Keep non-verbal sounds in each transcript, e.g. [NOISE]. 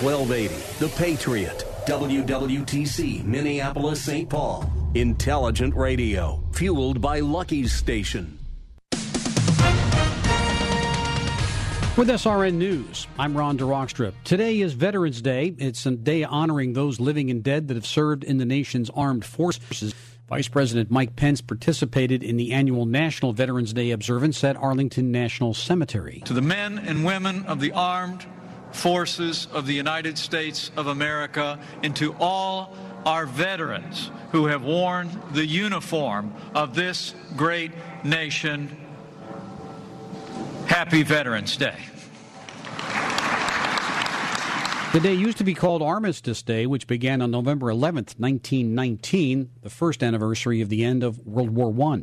1280, The Patriot, WWTC, Minneapolis, St. Paul. Intelligent radio, fueled by Lucky's Station. With SRN News, I'm Ron DeRockstrip. Today is Veterans Day. It's a day honoring those living and dead that have served in the nation's armed forces. Vice President Mike Pence participated in the annual National Veterans Day observance at Arlington National Cemetery. To the men and women of the armed forces of the United States of America and to all our veterans who have worn the uniform of this great nation. Happy Veterans Day. The day used to be called Armistice Day, which began on November 11th, 1919, the first anniversary of the end of World War I.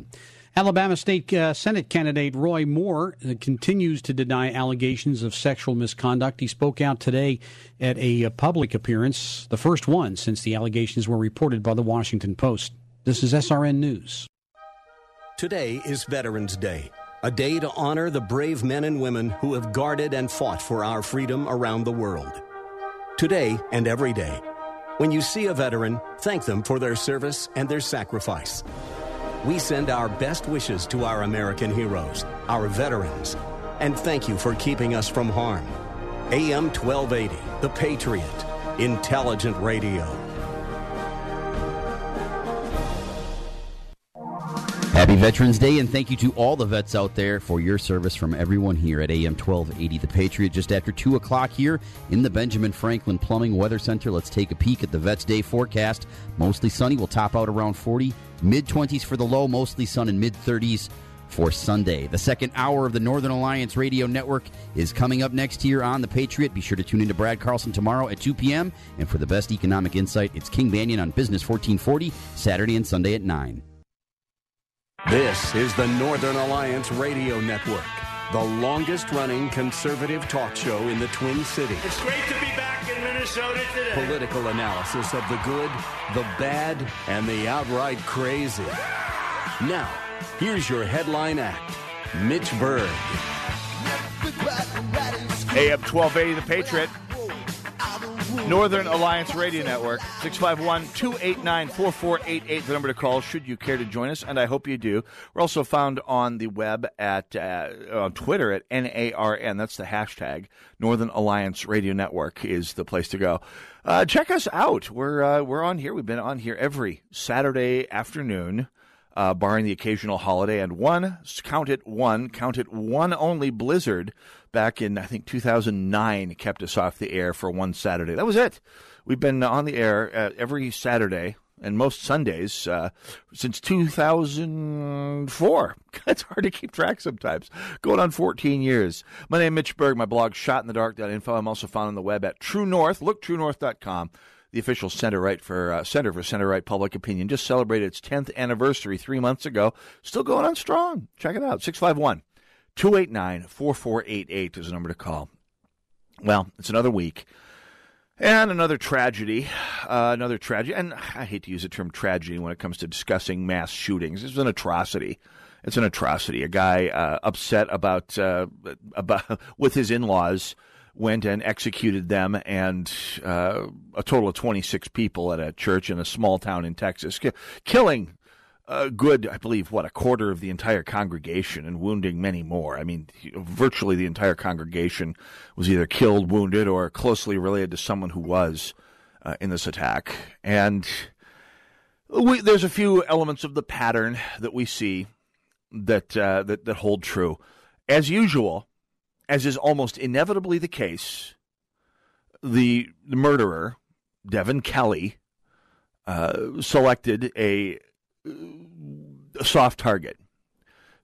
Alabama State uh, Senate candidate Roy Moore uh, continues to deny allegations of sexual misconduct. He spoke out today at a, a uh, public appearance, the first one since the allegations were reported by the Washington Post. This is SRN News. Today is Veterans Day, a day to honor the brave men and women who have guarded and fought for our freedom around the world. Today and every day, when you see a veteran, thank them for their service and their sacrifice. We send our best wishes to our American heroes, our veterans, and thank you for keeping us from harm. AM 1280, The Patriot, Intelligent Radio. Happy Veterans Day, and thank you to all the vets out there for your service from everyone here at AM 1280 The Patriot. Just after 2 o'clock here in the Benjamin Franklin Plumbing Weather Center, let's take a peek at the Vets Day forecast. Mostly sunny, will top out around 40. Mid 20s for the low, mostly sun and mid 30s for Sunday. The second hour of the Northern Alliance Radio Network is coming up next here on The Patriot. Be sure to tune in to Brad Carlson tomorrow at 2 p.m. And for the best economic insight, it's King Banaian on Business 1440, Saturday and Sunday at 9. This is the Northern Alliance Radio Network, the longest running conservative talk show in the Twin Cities. It's great to be back in Minnesota today. Political analysis of the good, the bad, and the outright crazy. Now, here's your headline act Mitch Berg. AM 1280, The Patriot. Northern Alliance Radio Network, 651 289 4488, the number to call should you care to join us, and I hope you do. We're also found on the web at, uh, on Twitter at NARN, that's the hashtag. Northern Alliance Radio Network is the place to go. Uh, check us out. We're, uh, we're on here. We've been on here every Saturday afternoon. Uh, barring the occasional holiday, and one, count it one, count it one only blizzard back in, I think, 2009 kept us off the air for one Saturday. That was it. We've been on the air uh, every Saturday and most Sundays uh, since 2004. [LAUGHS] it's hard to keep track sometimes. Going on 14 years. My name is Mitch Berg. My blog, shotinthedark.info. I'm also found on the web at True North. Look, truenorth.com. The official center right for uh, Center for Center Right Public Opinion just celebrated its 10th anniversary three months ago. Still going on strong. Check it out. 651 289 4488 is the number to call. Well, it's another week. And another tragedy, uh, another tragedy, and I hate to use the term tragedy when it comes to discussing mass shootings. It's an atrocity. It's an atrocity. A guy uh, upset about uh, about [LAUGHS] with his in-laws went and executed them, and uh, a total of 26 people at a church in a small town in Texas, killing a good, I believe, what, a quarter of the entire congregation and wounding many more. I mean, virtually the entire congregation was either killed, wounded, or closely related to someone who was uh, in this attack. And we, there's a few elements of the pattern that we see that, uh, that, that hold true. As usual, as is almost inevitably the case, the, the murderer, Devin Kelley, uh, selected a a soft target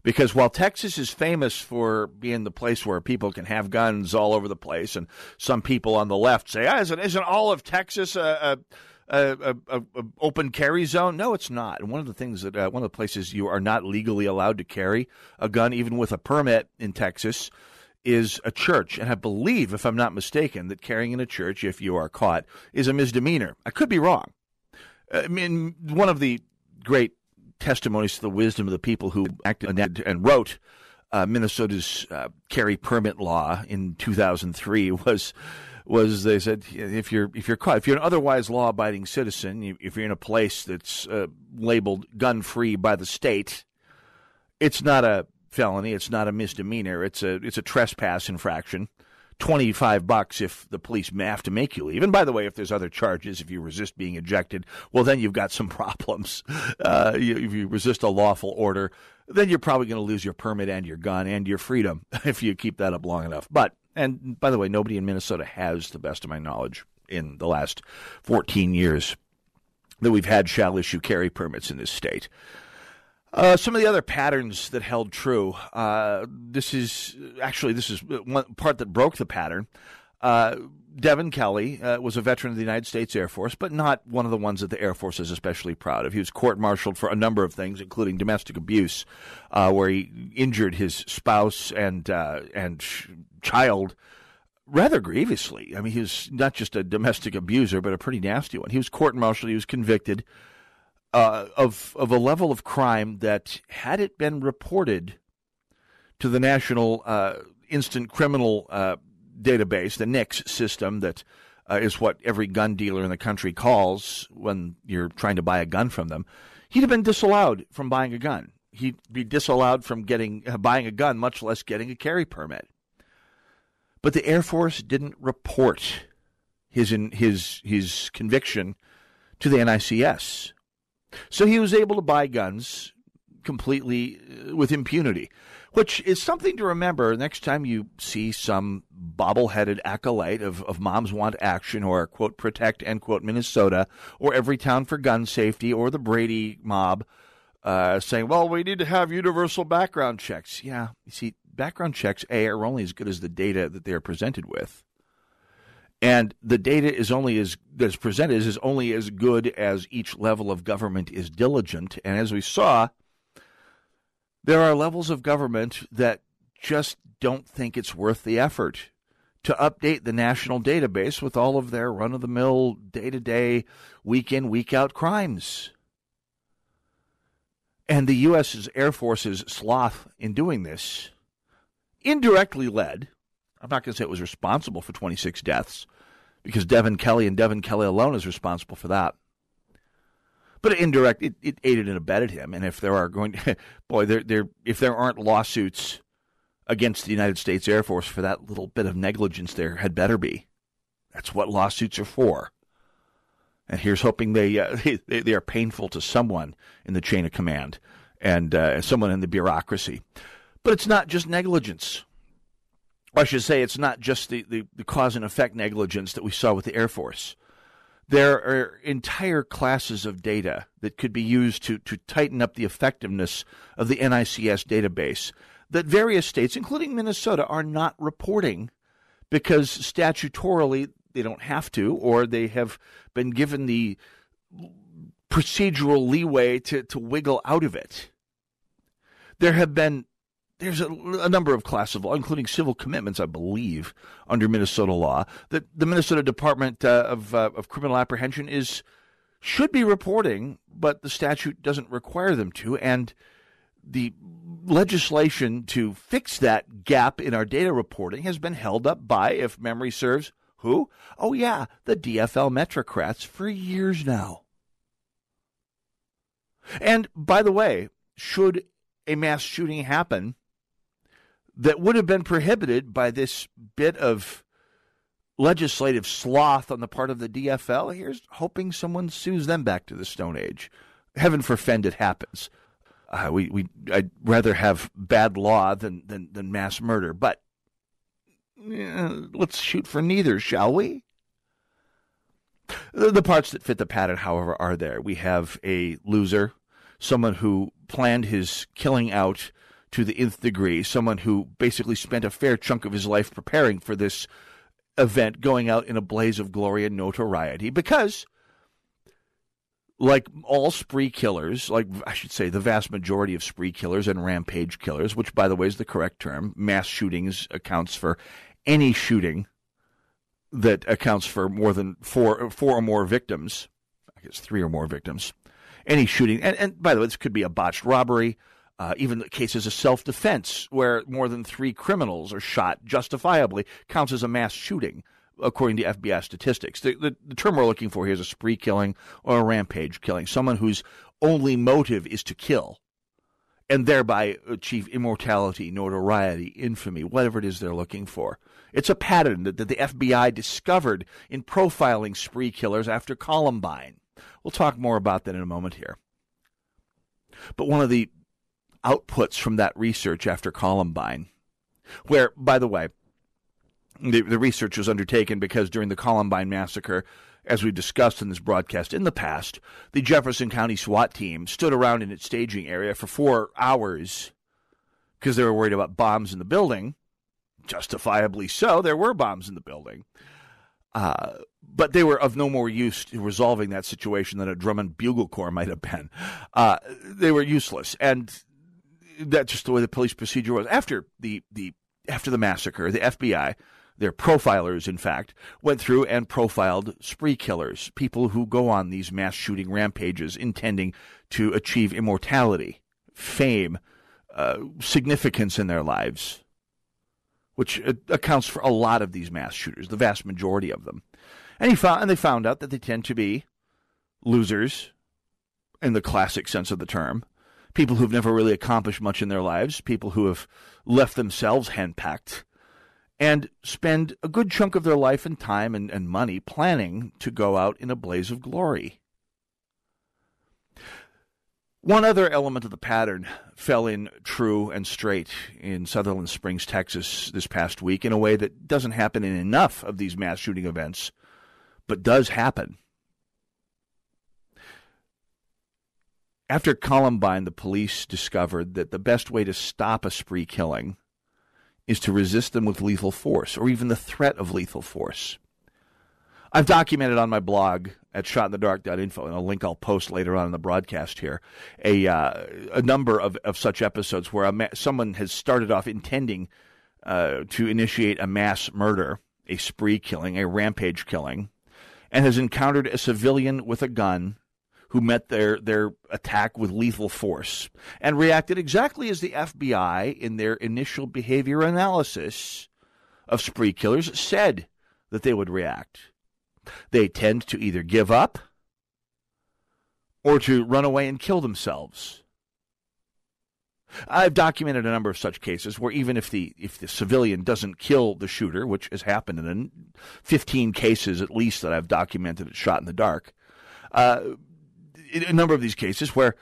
Because while Texas is famous for being the place where people can have guns all over the place, and some people on the left say, ah, isn't, isn't all of Texas a, a, a, a, open carry zone? No, it's not. And one of the things that uh, one of the places you are not legally allowed to carry a gun, even with a permit in Texas, is a church. And I believe, if I'm not mistaken, that carrying in a church, if you are caught, is a misdemeanor. I could be wrong. I mean, one of the great testimonies to the wisdom of the people who acted and wrote uh, Minnesota's uh, carry permit law in 2003 was was they said if you're if you're caught if you're an otherwise law abiding citizen if you're in a place that's uh, labeled gun free by the state it's not a felony it's not a misdemeanor it's a it's a trespass infraction 25 bucks if the police have to make you leave. And by the way, if there's other charges, if you resist being ejected, well, then you've got some [LAUGHS] problems. Uh, if you resist a lawful order, then you're probably going to lose your permit and your gun and your freedom [LAUGHS] if you keep that up long enough. But, and by the way, nobody in Minnesota has, to the best of my knowledge, in the last 14 years that we've had shall issue carry permits in this state. Uh, some of the other patterns that held true. Uh, this is actually this is one part that broke the pattern. Uh, Devin Kelley uh, was a veteran of the United States Air Force, but not one of the ones that the Air Force is especially proud of. He was court-martialed for a number of things, including domestic abuse, uh, where he injured his spouse and uh, and child rather grievously. I mean, he was not just a domestic abuser, but a pretty nasty one. He was court-martialed. He was convicted uh, of of a level of crime that, had it been reported to the National uh, Instant Criminal uh, Database, the NICS system, that uh, is what every gun dealer in the country calls when you're trying to buy a gun from them, he'd have been disallowed from buying a gun. He'd be disallowed from getting uh, buying a gun, much less getting a carry permit. But the Air Force didn't report his in, his his conviction to the NICS. So he was able to buy guns completely uh, with impunity, which is something to remember next time you see some bobble-headed acolyte of, of Moms Want Action or, quote, Protect, end quote, Minnesota, or Every Town for Gun Safety, or the Brady mob uh, saying, well, we need to have universal background checks. Yeah, you see, background checks, A, are only as good as the data that they are presented with and the data is only as that's presented is only as good as each level of government is diligent. And as we saw, there are levels of government that just don't think it's worth the effort to update the national database with all of their run of the mill, day to day, week in, week out crimes. And the U.S. Air Force's sloth in doing this, indirectly led, I'm not going to say it was responsible for 26 deaths, because Devin Kelley and Devin Kelley alone is responsible for that. But indirect, it, it aided and abetted him. And if there are going, to, [LAUGHS] boy, there, there, if there aren't lawsuits against the United States Air Force for that little bit of negligence, there had better be. That's what lawsuits are for. And here's hoping they, uh, [LAUGHS] they, they are painful to someone in the chain of command and uh, someone in the bureaucracy. But it's not just negligence. I should say it's not just the, the, the, cause and effect negligence that we saw with the Air Force. There are entire classes of data that could be used to, to tighten up the effectiveness of the NICS database that various states, including Minnesota, are not reporting because statutorily they don't have to, or they have been given the procedural leeway to, to wiggle out of it. There have been there's a, a, number of classes of law, including civil commitments, I believe, under Minnesota law, that the Minnesota Department uh, of, uh, of Criminal Apprehension is should be reporting, but the statute doesn't require them to, and the legislation to fix that gap in our data reporting has been held up by, if memory serves, who? Oh yeah, the DFL Metrocrats for years now. And by the way, should a mass shooting happen that would have been prohibited by this bit of legislative sloth on the part of the DFL. Here's hoping someone sues them back to the Stone Age. Heaven forfend it happens. Uh, we, we, I'd rather have bad law than, than, than mass murder, but let's shoot for neither, shall we? The, the parts that fit the pattern, however, are there. We have a loser, someone who planned his killing out to the nth degree, someone who basically spent a fair chunk of his life preparing for this event, going out in a blaze of glory and notoriety, because like all spree killers, like I should say, the vast majority of spree killers and rampage killers, which by the way is the correct term, mass shootings accounts for any shooting that accounts for more than four, four or more victims. I guess three or more victims. Any shooting, and, and by the way, this could be a botched robbery, uh, even cases of self defense where more than three criminals are shot justifiably counts as a mass shooting according to FBI statistics. The, the, the, term we're looking for here is a spree killing or a rampage killing, someone whose only motive is to kill and thereby achieve immortality, notoriety, infamy, whatever it is they're looking for. It's a pattern that, that the FBI discovered in profiling spree killers after Columbine. We'll talk more about that in a moment here. But one of the outputs from that research after Columbine, where, by the way, the, the research was undertaken because during the Columbine massacre, as we've discussed in this broadcast in the past, the Jefferson County SWAT team stood around in its staging area for four hours because they were worried about bombs in the building. Justifiably so, there were bombs in the building. Uh, but they were of no more use to resolving that situation than a drum and bugle corps might have been. Uh, they were useless, and that's just the way the police procedure was. After the, the after the massacre, the FBI their profilers, in fact, went through and profiled spree killers, people who go on these mass shooting rampages intending to achieve immortality, fame, uh, significance in their lives, which uh, accounts for a lot of these mass shooters, the vast majority of them. And he found, and they found out that they tend to be losers, in the classic sense of the term, people who've never really accomplished much in their lives, people who have left themselves henpecked and spend a good chunk of their life and time and, and money planning to go out in a blaze of glory. One other element of the pattern fell in true and straight in Sutherland Springs, Texas this past week in a way that doesn't happen in enough of these mass shooting events, but does happen. After Columbine, the police discovered that the best way to stop a spree killing is to resist them with lethal force or even the threat of lethal force. I've documented on my blog at shotinthedark.info, and a link I'll post later on in the broadcast here, a, uh, a number of, of such episodes where ma- someone has started off intending uh, to initiate a mass murder, a spree killing, a rampage killing, and has encountered a civilian with a gun who met their, their attack with lethal force and reacted exactly as the FBI, in their initial behavior analysis of spree killers, said that they would react. They tend to either give up or to run away and kill themselves. I've documented a number of such cases where even if the if the civilian doesn't kill the shooter, which has happened in 15 cases at least that I've documented at Shot in the Dark, uh, a number of these cases where,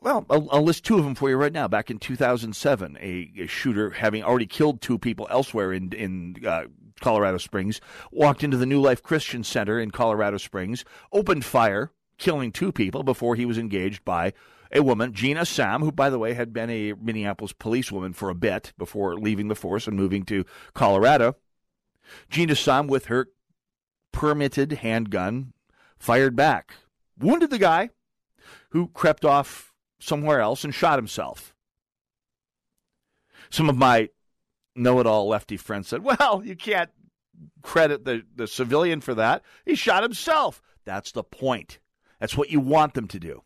well, I'll, I'll, list two of them for you right now. Back in 2007, a, a shooter having already killed two people elsewhere in in uh, Colorado Springs walked into the New Life Christian Center in Colorado Springs, opened fire, killing two people before he was engaged by a woman, Jeanne Assam, who, by the way, had been a Minneapolis policewoman for a bit before leaving the force and moving to Colorado. Jeanne Assam, with her permitted handgun, fired back, wounded the guy, who crept off somewhere else and shot himself. Some of my know it all lefty friends said, well, you can't credit the, the civilian for that. He shot himself. That's the point. That's what you want them to do.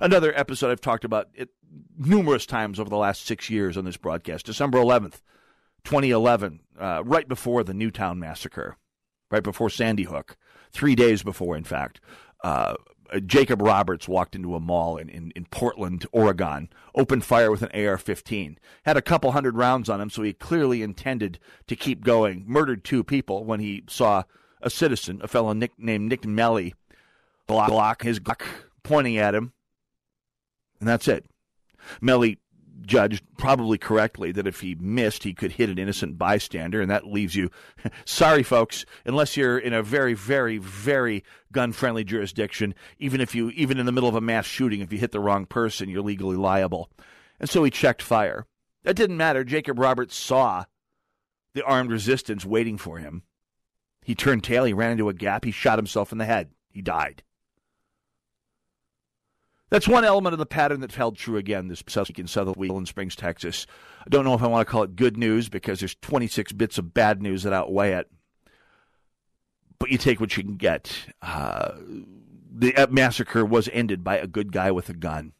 Another episode I've talked about it numerous times over the last six years on this broadcast, December 11th, 2011, uh, right before the Newtown massacre, right before Sandy Hook, three days before, in fact. Uh, Uh, Jacob Roberts walked into a mall in, in, in, Portland, Oregon, opened fire with an AR 15. Had a couple hundred rounds on him, so he clearly intended to keep going. Murdered two people when he saw a citizen, a fellow Nick, named Nick Meli, block his Glock pointing at him. And that's it. Meli judged probably correctly that if he missed, he could hit an innocent bystander, and that leaves you. [LAUGHS] sorry, folks, unless you're in a very, very, very gun-friendly jurisdiction, even if you, even in the middle of a mass shooting, if you hit the wrong person, you're legally liable. And so he checked fire. That didn't matter. Jacob Roberts saw the armed resistance waiting for him. He turned tail, he ran into a gap, he shot himself in the head. He died. That's one element of the pattern that held true again this week in Southern Wheeling Springs, Texas. I don't know if I want to call it good news because there's 26 bits of bad news that outweigh it. But you take what you can get. Uh, the massacre was ended by a good guy with a gun.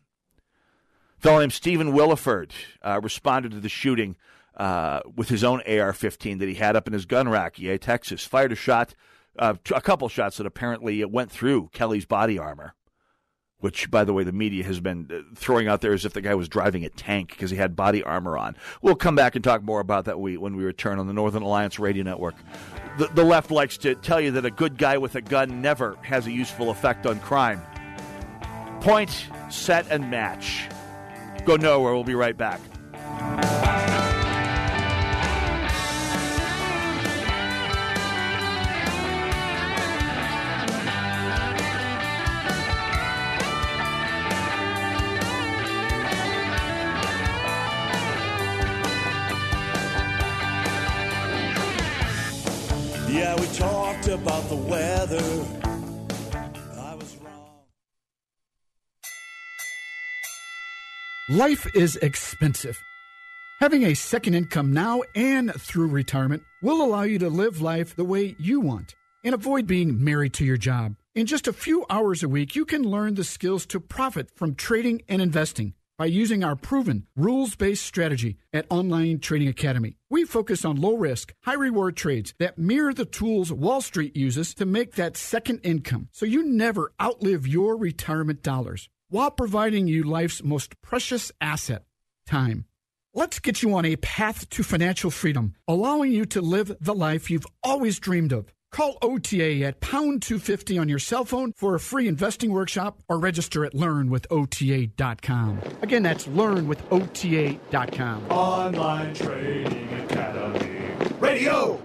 A fellow named Stephen Willeford uh, responded to the shooting uh, with his own AR-15 that he had up in his gun rack, EA, Texas. Fired a shot, uh, a couple shots that apparently went through Kelley's body armor which, by the way, the media has been uh, throwing out there as if the guy was driving a tank because he had body armor on. We'll come back and talk more about that when we return on the Northern Alliance Radio Network. The, the left likes to tell you that a good guy with a gun never has a useful effect on crime. Point, set, and match. Go nowhere. We'll be right back. We talked about the weather. I was wrong. Life is expensive. Having a second income now and through retirement will allow you to live life the way you want and avoid being married to your job. In just a few hours a week, you can learn the skills to profit from trading and investing by using our proven rules based strategy at Online Trading Academy. We focus on low risk, high reward trades that mirror the tools Wall Street uses to make that second income so you never outlive your retirement dollars while providing you life's most precious asset, time. Let's get you on a path to financial freedom, allowing you to live the life you've always dreamed of. Call OTA at pound 250 on your cell phone for a free investing workshop or register at learnwithota.com. Again, that's learnwithota.com. Online Trading Academy. Radio!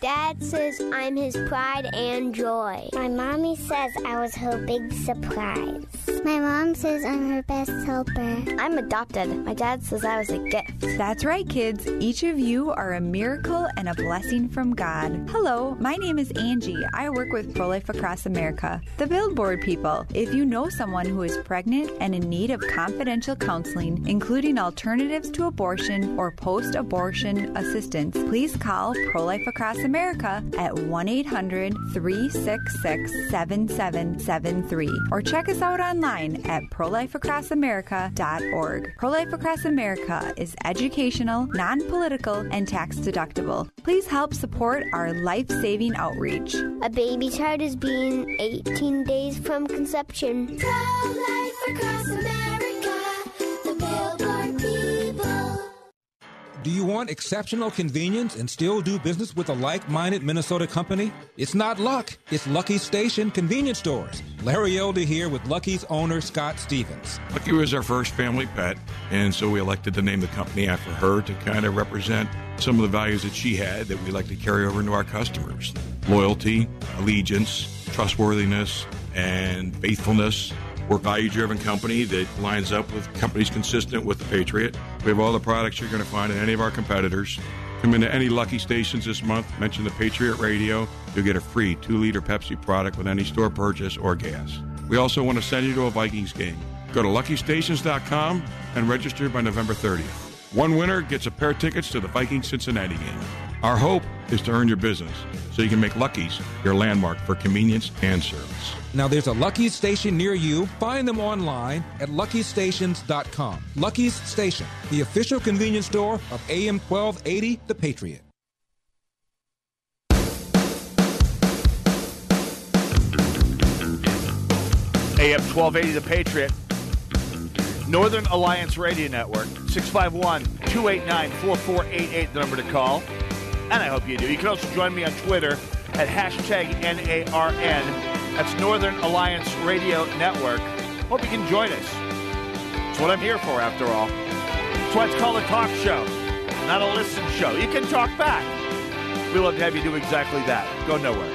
Dad says I'm his pride and joy. My mommy says I was her big surprise. My mom says I'm her best helper. I'm adopted. My dad says I was a gift. That's right, kids. Each of you are a miracle and a blessing from God. Hello, my name is Angie. I work with Pro Life Across America, the billboard people. If you know someone who is pregnant and in need of confidential counseling, including alternatives to abortion or post abortion assistance, please call Pro Life Across America at 1 800 366 7773 or check us out online at prolifeacrossamerica.org. Pro Life Across America is educational, non political, and tax deductible. Please help support our life saving outreach. A baby child is being 18 days from conception. Pro Life Across America, Do you want exceptional convenience and still do business with a like minded Minnesota company? It's not luck, it's Lucky Station Convenience Stores. Larry Elder here with Lucky's owner, Scott Stevens. Lucky was our first family pet, and so we elected to name the company after her to kind of represent some of the values that she had that we like to carry over into our customers loyalty, allegiance, trustworthiness, and faithfulness. We're a value driven company that lines up with companies consistent with the Patriot. We have all the products you're going to find in any of our competitors. Come into any Lucky Stations this month, mention the Patriot Radio, you'll get a free two liter Pepsi product with any store purchase or gas. We also want to send you to a Vikings game. Go to luckystations.com and register by November 30th. One winner gets a pair of tickets to the Vikings Cincinnati game. Our hope is to earn your business so you can make Lucky's your landmark for convenience and service. Now, there's a Lucky's station near you. Find them online at luckystations.com. Lucky's Station, the official convenience store of AM 1280, The Patriot. AM 1280, The Patriot. Northern Alliance Radio Network, 651 289 4488, the number to call. And I hope you do. You can also join me on Twitter at hashtag NARN. That's Northern Alliance Radio Network. Hope you can join us. It's what I'm here for, after all. That's why it's called a talk show, not a listen show. You can talk back. We love to have you do exactly that. Go nowhere.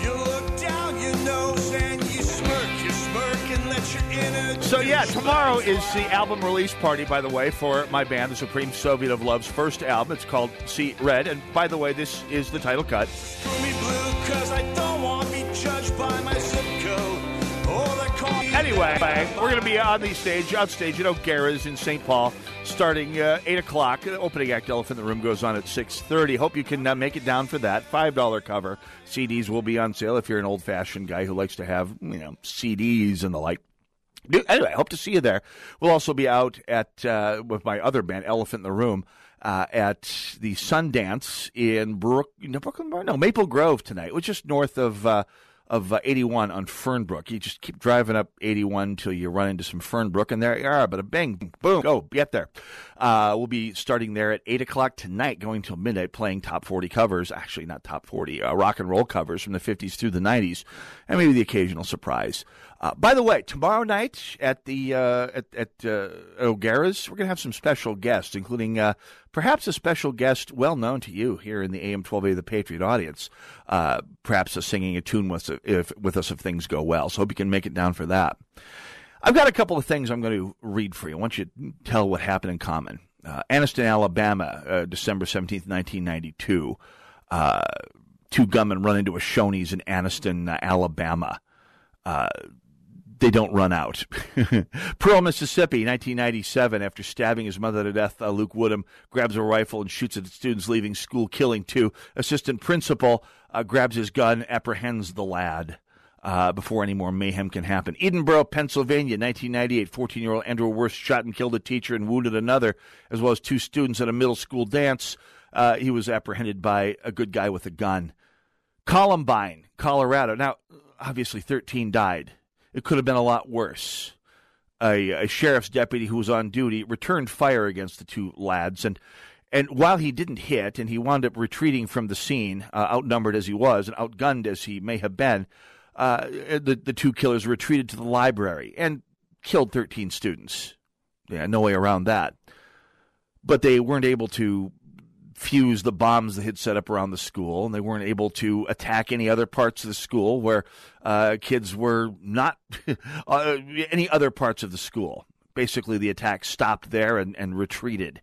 You look down your nose and you smirk and let your inner So yeah, tomorrow is the album release party. By the way, for my band, the Supreme Soviet of Love's first album. It's called See Red, and by the way, this is the title cut. Anyway, we're going to be on the stage, on stage at O'Gara's in St. Paul, starting uh, eight o'clock. The opening act, Elephant in the Room, goes on at six thirty. Hope you can uh, make it down for that. Five dollar cover. CDs will be on sale if you're an old fashioned guy who likes to have you know CDs and the like. Anyway, I hope to see you there. We'll also be out at uh, with my other band, Elephant in the Room, uh, at the Sundance in Brook, no, Brooklyn, no Maple Grove tonight, which is north of uh, of uh, 81 on Fernbrook. You just keep driving up 81 till you run into some Fernbrook, and there you are. But a bang, boom, go get there. Uh, we'll be starting there at eight o'clock tonight, going till midnight, playing top 40 covers. Actually, not top 40, uh, rock and roll covers from the 50s through the 90s, and maybe the occasional surprise. Uh, by the way, tomorrow night at the uh, at, at uh, O'Gara's, we're going to have some special guests, including uh, perhaps a special guest well known to you here in the AM 1280 The Patriot audience, uh, perhaps a singing a tune with, if, with us if things go well. So hope you can make it down for that. I've got a couple of things I'm going to read for you. I want you to tell what happened in common. Uh, Anniston, Alabama, December 17th, 1992. Uh, two gunmen run into a Shoney's in Anniston, Alabama. Uh, they don't run out. [LAUGHS] Pearl, Mississippi, 1997. After stabbing his mother to death, uh, Luke Woodham grabs a rifle and shoots at students leaving school, killing two. Assistant principal uh, grabs his gun, apprehends the lad. Uh, before any more mayhem can happen. Edinboro, Pennsylvania, 1998. 14 year old Andrew Wurst shot and killed a teacher and wounded another, as well as two students at a middle school dance. Uh, he was apprehended by a good guy with a gun. Columbine, Colorado. Now, obviously, 13 died. It could have been a lot worse. A, a, sheriff's deputy who was on duty returned fire against the two lads, and and while he didn't hit, and he wound up retreating from the scene, uh, outnumbered as he was and outgunned as he may have been, uh, the the two killers retreated to the library and killed thirteen students. Yeah, no way around that. But they weren't able to fuse the bombs they had set up around the school, and they weren't able to attack any other parts of the school where uh, kids were not [LAUGHS] uh, any other parts of the school. Basically, the attack stopped there and, and retreated.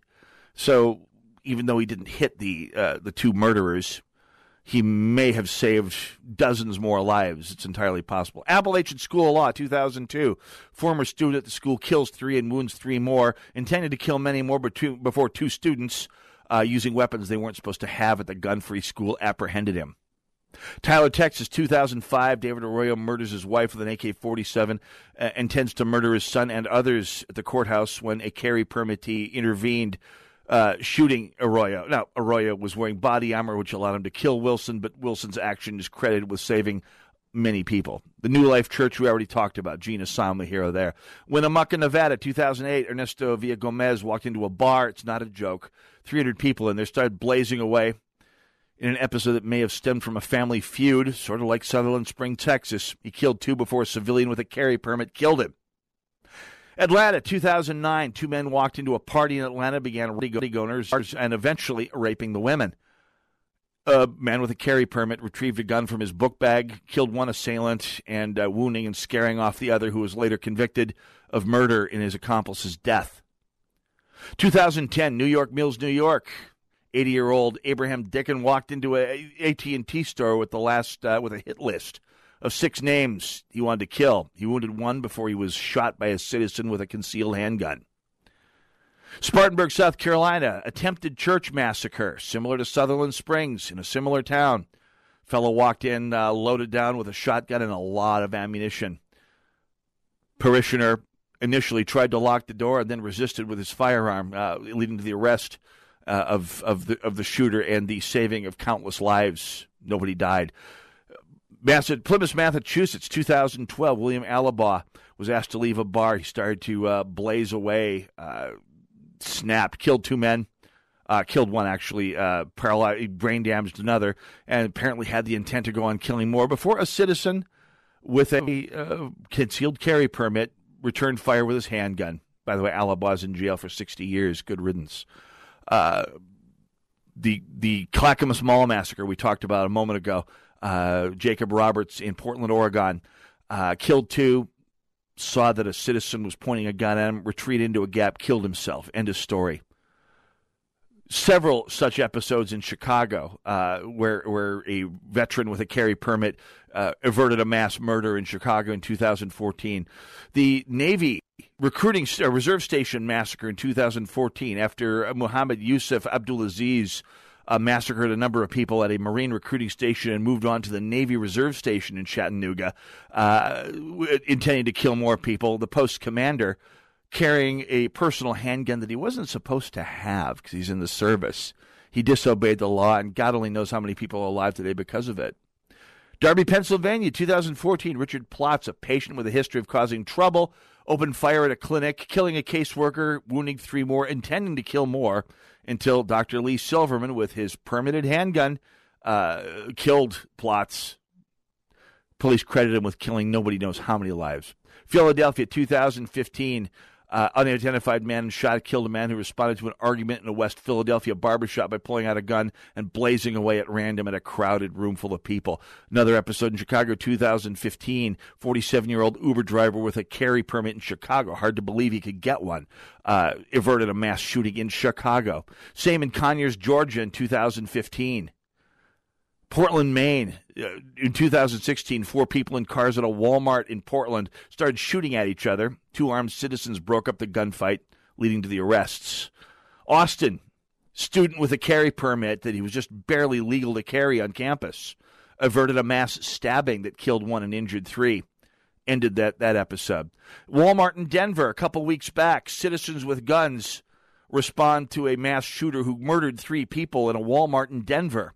So, even though he didn't hit the uh, the two murderers, he may have saved dozens more lives. It's entirely possible. Appalachian School of Law, 2002. Former student at the school kills three and wounds three more. Intended to kill many more before two students uh, using weapons they weren't supposed to have at the gun free school apprehended him. Tyler, Texas, 2005. David Arroyo murders his wife with an AK 47, uh, intends to murder his son and others at the courthouse when a carry permittee intervened, uh, shooting Arroyo. Now, Arroyo was wearing body armor, which allowed him to kill Wilson, but Wilson's action is credited with saving many people. The New Life Church, we already talked about. Jeanne Assam, the hero there. Winnemucca, Nevada, 2008. Ernesto Villagomez walked into a bar. It's not a joke. 300 people in there started blazing away in an episode that may have stemmed from a family feud, sort of like Sutherland Spring, Texas. He killed two before a civilian with a carry permit killed him. Atlanta, 2009. Two men walked into a party in Atlanta, began raping owners, and eventually raping the women. A man with a carry permit retrieved a gun from his book bag, killed one assailant, and uh, wounding and scaring off the other, who was later convicted of murder in his accomplice's death. 2010, New York Mills, New York. 80-year-old Abraham Dickan walked into a AT&T store with the last uh, with a hit list of six names he wanted to kill. He wounded one before he was shot by a citizen with a concealed handgun. Spartanburg, South Carolina, attempted church massacre, similar to Sutherland Springs in a similar town. Fellow walked in uh, loaded down with a shotgun and a lot of ammunition. Parishioner initially tried to lock the door and then resisted with his firearm, uh, leading to the arrest uh, of of the of the shooter and the saving of countless lives. Nobody died. Massad- Plymouth, Massachusetts, 2012. William Alibaugh was asked to leave a bar. He started to uh, blaze away, uh, snapped, killed two men. Uh, killed one actually, uh, paralyzed, brain damaged another, and apparently had the intent to go on killing more before a citizen with a uh, concealed carry permit returned fire with his handgun. By the way, Alabaugh's in jail for 60 years. Good riddance. Uh, the the Clackamas Mall massacre we talked about a moment ago. Uh, Jacob Roberts in Portland, Oregon, uh, killed two, saw that a citizen was pointing a gun at him, retreated into a gap, killed himself. End of story. Several such episodes in Chicago, uh, where where a veteran with a carry permit uh, averted a mass murder in Chicago in 2014. The Navy recruiting uh, reserve station massacre in 2014 after Muhammad Yusuf Abdulazeez uh, massacred a number of people at a Marine recruiting station and moved on to the Navy Reserve Station in Chattanooga, uh, intending to kill more people. The post commander, carrying a personal handgun that he wasn't supposed to have because he's in the service, he disobeyed the law, and God only knows how many people are alive today because of it. Darby, Pennsylvania, 2014. Richard Plotts, a patient with a history of causing trouble, opened fire at a clinic, killing a caseworker, wounding three more, intending to kill more until Dr. Lee Silverman, with his permitted handgun, uh, killed Plotts. Police credit him with killing nobody knows how many lives. Philadelphia, 2015. Uh, unidentified man shot killed a man who responded to an argument in a West Philadelphia barbershop by pulling out a gun and blazing away at random at a crowded room full of people. Another episode in Chicago, 2015. 47 year old Uber driver with a carry permit in Chicago. Hard to believe he could get one. Uh, averted a mass shooting in Chicago. Same in Conyers, Georgia in 2015. Portland, Maine, uh, in 2016, four people in cars at a Walmart in Portland started shooting at each other. Two armed citizens broke up the gunfight, leading to the arrests. Austin, student with a carry permit that he was just barely legal to carry on campus, averted a mass stabbing that killed one and injured three. Ended that, that episode. Walmart in Denver, a couple weeks back, citizens with guns respond to a mass shooter who murdered three people in a Walmart in Denver.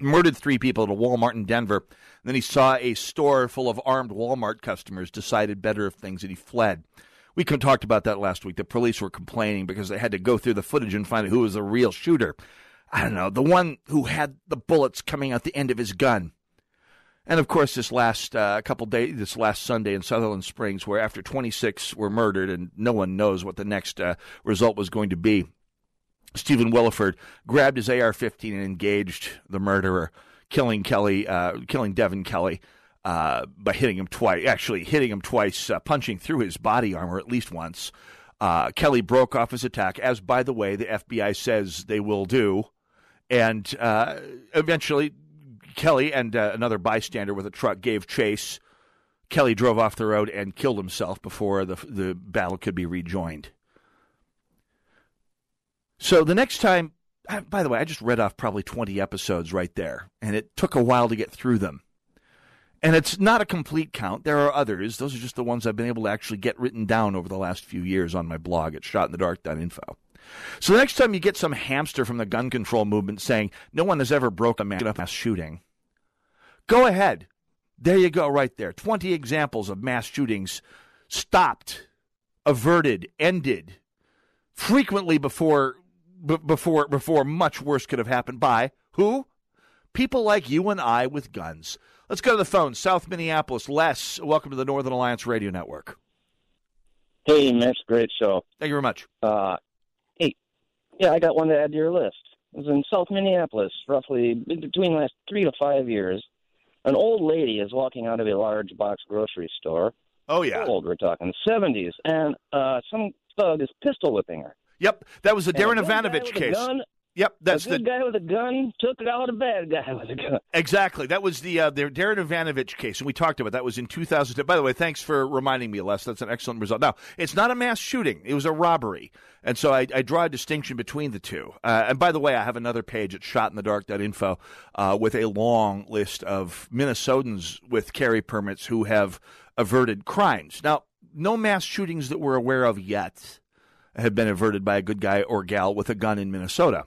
Murdered three people at a Walmart in Denver. then he saw a store full of armed Walmart customers, decided better of things, and he fled. We talked about that last week. The police were complaining because they had to go through the footage and find out who was the real shooter. I don't know, the one who had the bullets coming out the end of his gun. And of course, this last uh, couple days, this last Sunday in Sutherland Springs, where after 26 were murdered and no one knows what the next uh, result was going to be, Stephen Willeford grabbed his AR-15 and engaged the murderer, killing Kelley, uh, killing Devin Kelley uh, by hitting him twice. Actually, hitting him twice, uh, punching through his body armor at least once. Uh, Kelley broke off his attack, as by the way the FBI says they will do, and uh, eventually Kelley and uh, another bystander with a truck gave chase. Kelley drove off the road and killed himself before the the battle could be rejoined. So the next time, by the way, I just read off probably 20 episodes right there, and it took a while to get through them. And it's not a complete count. There are others. Those are just the ones I've been able to actually get written down over the last few years on my blog at shotinthedark.info. So the next time you get some hamster from the gun control movement saying no one has ever broken a mass shooting, go ahead. There you go, right there. 20 examples of mass shootings stopped, averted, ended, frequently before b- before before much worse could have happened by who? People like you and I with guns. Let's go to the phone. South Minneapolis. Les, welcome to the Northern Alliance Radio Network. Hey, Mitch, great show. Thank you very much. Uh, hey, yeah, I got one to add to your list. It was in South Minneapolis, roughly between last three to five years. An old lady is walking out of a large box grocery store. Oh yeah, old. We're talking seventies, and uh, some thug is pistol whipping her. Yep, that was the And Darren Evanovich case. gun- Yep, that's the guy with a gun took it out a bad guy with a gun. Exactly. That was the uh, the Darren Evanovich case, and we talked about that. was in 2000. By the way, thanks for reminding me, Les. That's an excellent result. Now, it's not a mass shooting; it was a robbery, and so I, I draw a distinction between the two. Uh, and by the way, I have another page at shotinthedark.info uh, with a long list of Minnesotans with carry permits who have averted crimes. Now, no mass shootings that we're aware of yet have been averted by a good guy or gal with a gun in Minnesota.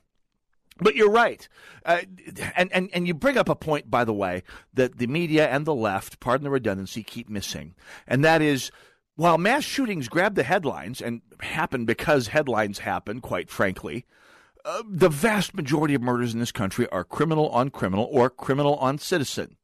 But you're right. Uh, and, and, and you bring up a point, by the way, that the media and the left, pardon the redundancy, keep missing. And that is while mass shootings grab the headlines and happen because headlines happen, quite frankly, uh, the vast majority of murders in this country are criminal on criminal or criminal on citizen.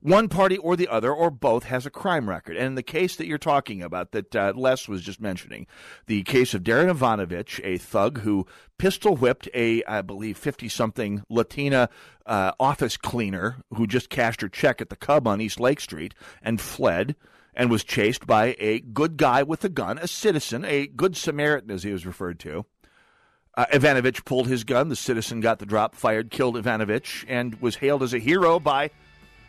One party or the other or both has a crime record. And in the case that you're talking about, that uh, Les was just mentioning, the case of Darren Evanovich, a thug who pistol whipped a, I believe, 50 something Latina uh, office cleaner who just cashed her check at the Cub on East Lake Street and fled and was chased by a good guy with a gun, a citizen, a good Samaritan, as he was referred to. Uh, Evanovich pulled his gun. The citizen got the drop, fired, killed Evanovich, and was hailed as a hero by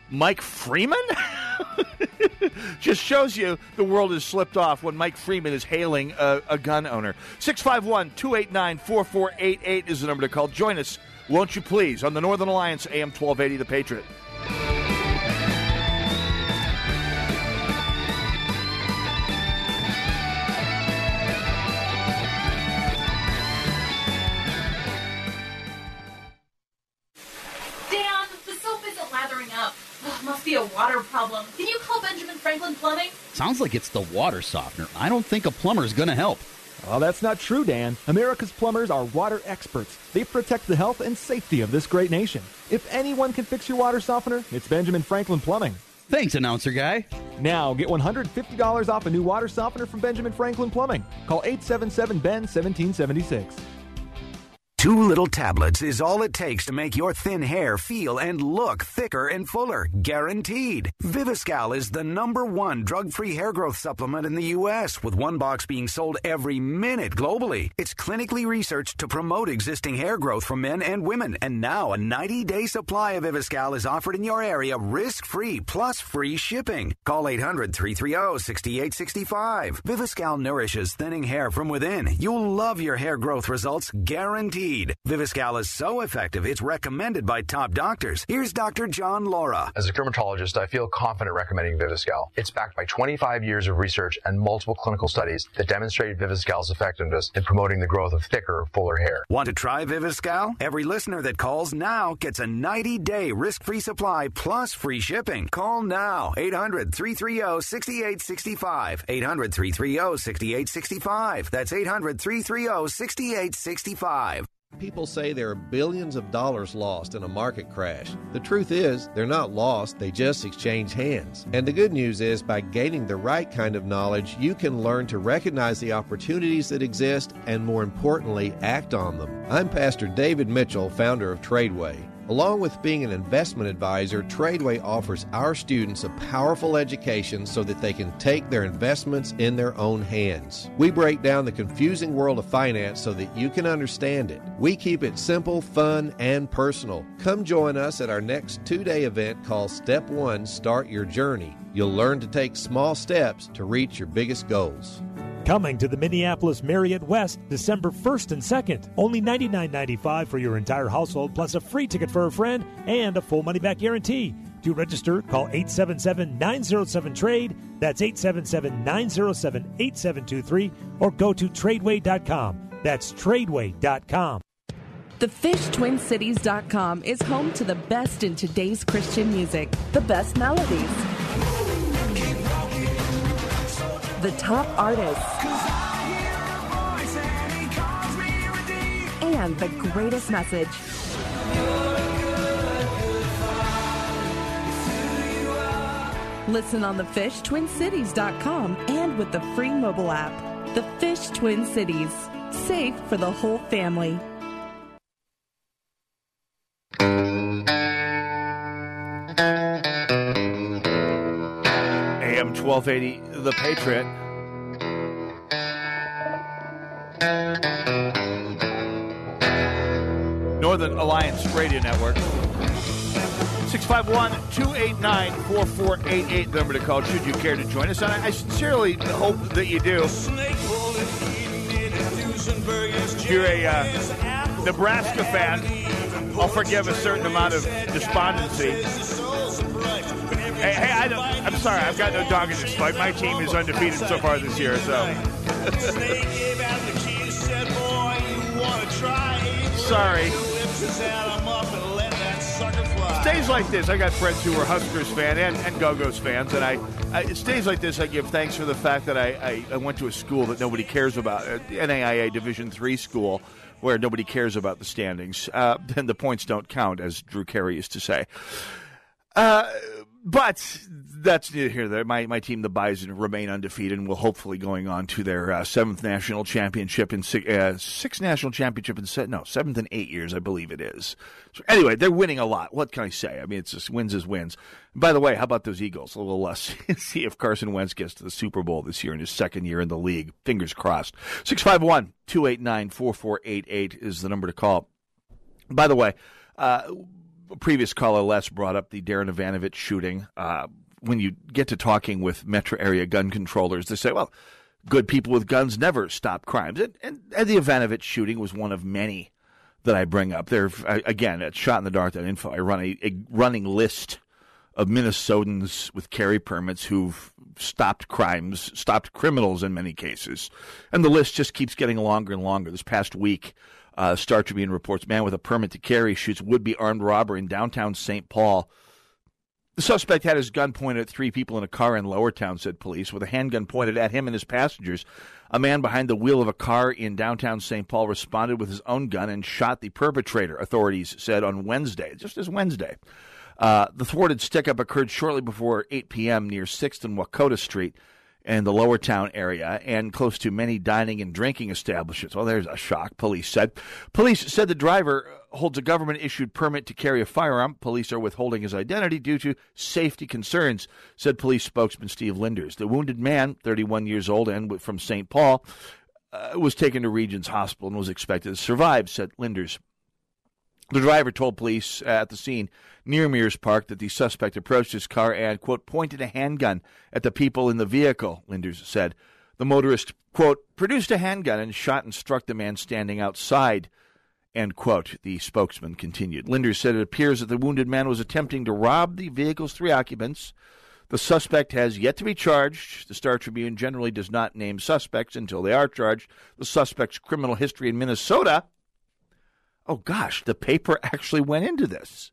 Mike Freeman? [LAUGHS] Just shows you the world has slipped off when Mike Freeman is hailing a, a gun owner. 651 289 4488 is the number to call. Join us, won't you please, on the Northern Alliance AM 1280 The Patriot. Be a water problem. Can you call Benjamin Franklin Plumbing? Sounds like it's the water softener. I don't think a plumber's going to help. Well, that's not true, Dan. America's plumbers are water experts. They protect the health and safety of this great nation. If anyone can fix your water softener, it's Benjamin Franklin Plumbing. Thanks, announcer guy. Now, get $150 off a new water softener from Benjamin Franklin Plumbing. Call 877 BEN 1776. Two little tablets is all it takes to make your thin hair feel and look thicker and fuller. Guaranteed. Viviscal is the number one drug free hair growth supplement in the U.S., with one box being sold every minute globally. It's clinically researched to promote existing hair growth for men and women. And now a 90 day supply of Viviscal is offered in your area risk free plus free shipping. Call 800 330 6865. Viviscal nourishes thinning hair from within. You'll love your hair growth results guaranteed. Viviscal is so effective, it's recommended by top doctors. Here's Dr. John Laura. As a dermatologist, I feel confident recommending Viviscal. It's backed by 25 years of research and multiple clinical studies that demonstrate Viviscal's effectiveness in promoting the growth of thicker, fuller hair. Want to try Viviscal? Every listener that calls now gets a 90 day risk free supply plus free shipping. Call now 800 330 6865. 800 330 6865. That's 800 330 6865. People say there are billions of dollars lost in a market crash. The truth is, they're not lost, they just exchange hands. And the good news is, by gaining the right kind of knowledge, you can learn to recognize the opportunities that exist and, more importantly, act on them. I'm Pastor David Mitchell, founder of Tradeway. Along with being an investment advisor, Tradeway offers our students a powerful education so that they can take their investments in their own hands. We break down the confusing world of finance so that you can understand it. We keep it simple, fun, and personal. Come join us at our next two day event called Step One Start Your Journey. You'll learn to take small steps to reach your biggest goals. Coming to the Minneapolis Marriott West December 1st and 2nd. Only $99.95 for your entire household, plus a free ticket for a friend and a full money back guarantee. To register, call 877 907 Trade. That's 877 907 8723 or go to tradeway.com. That's tradeway.com. The TheFishTwinCities.com is home to the best in today's Christian music, the best melodies, the top artists, and the greatest message. Listen on the FishTwinCities.com and with the free mobile app. The Fish Twin Cities. Safe for the whole family. AM 1280, The Patriot. Northern Alliance Radio Network. 651 289 4488, number to call should you care to join us. And I, sincerely hope that you do. If you're a uh, Nebraska fan, I'll forgive a certain amount of despondency. Hey, I'm sorry, I've got no dog in this fight. My team is undefeated so far this year, so. sorry. Stays like this. I got friends who are Huskers fan and, and Gophers fans, and I, I stays like this. I give thanks for the fact that I, I, I went to a school that nobody cares about, uh, NAIA Division three school, where nobody cares about the standings. Uh, [LAUGHS] then the points don't count, as Drew Carey used to say. Uh, but that's neither here there. My my team, the Bison, remain undefeated and will hopefully going on to their uh, seventh national championship in six, uh, sixth national championship in se- no seventh in eight years, I believe it is. So anyway, they're winning a lot. What can I say? I mean, it's just wins is wins. by the way, how about those Eagles? A little less. [LAUGHS] See if Carson Wentz gets to the Super Bowl this year in his second year in the league. Fingers crossed. 651 289 4488 is the number to call. By the way, uh, previous caller Les brought up the Darren Evanovich shooting. Uh, when you get to talking with metro area gun controllers, they say, well, good people with guns never stop crimes. And, and, and the Evanovich shooting was one of many that I bring up. There, again, at Shot in the Dark info, I run a, a running list of Minnesotans with carry permits who've stopped crimes, stopped criminals in many cases. And the list just keeps getting longer and longer. This past week, uh, Star Tribune reports man with a permit to carry shoots would be armed robber in downtown St. Paul. The suspect had his gun pointed at three people in a car in Lowertown, said police, with a handgun pointed at him and his passengers. A man behind the wheel of a car in downtown St. Paul responded with his own gun and shot the perpetrator, authorities said on Wednesday, just this Wednesday. Uh, the thwarted stick up occurred shortly before 8 p.m. near 6th and Wacouta Street in the Lower Town area and close to many dining and drinking establishments. Well, there's a shock, police said. Police said the driver holds a government issued permit to carry a firearm. Police are withholding his identity due to safety concerns, said police spokesman Steve Linders. The wounded man, 31 years old and from St. Paul, uh, was taken to Regions Hospital and was expected to survive, said Linders. The driver told police uh, at the scene near Mears Park that the suspect approached his car and, quote, pointed a handgun at the people in the vehicle, Linders said. The motorist, quote, produced a handgun and shot and struck the man standing outside, end quote, the spokesman continued. Linders said it appears that the wounded man was attempting to rob the vehicle's three occupants. The suspect has yet to be charged. The Star Tribune generally does not name suspects until they are charged. The suspect's criminal history in Minnesota Oh gosh, the paper [LAUGHS] actually went into this.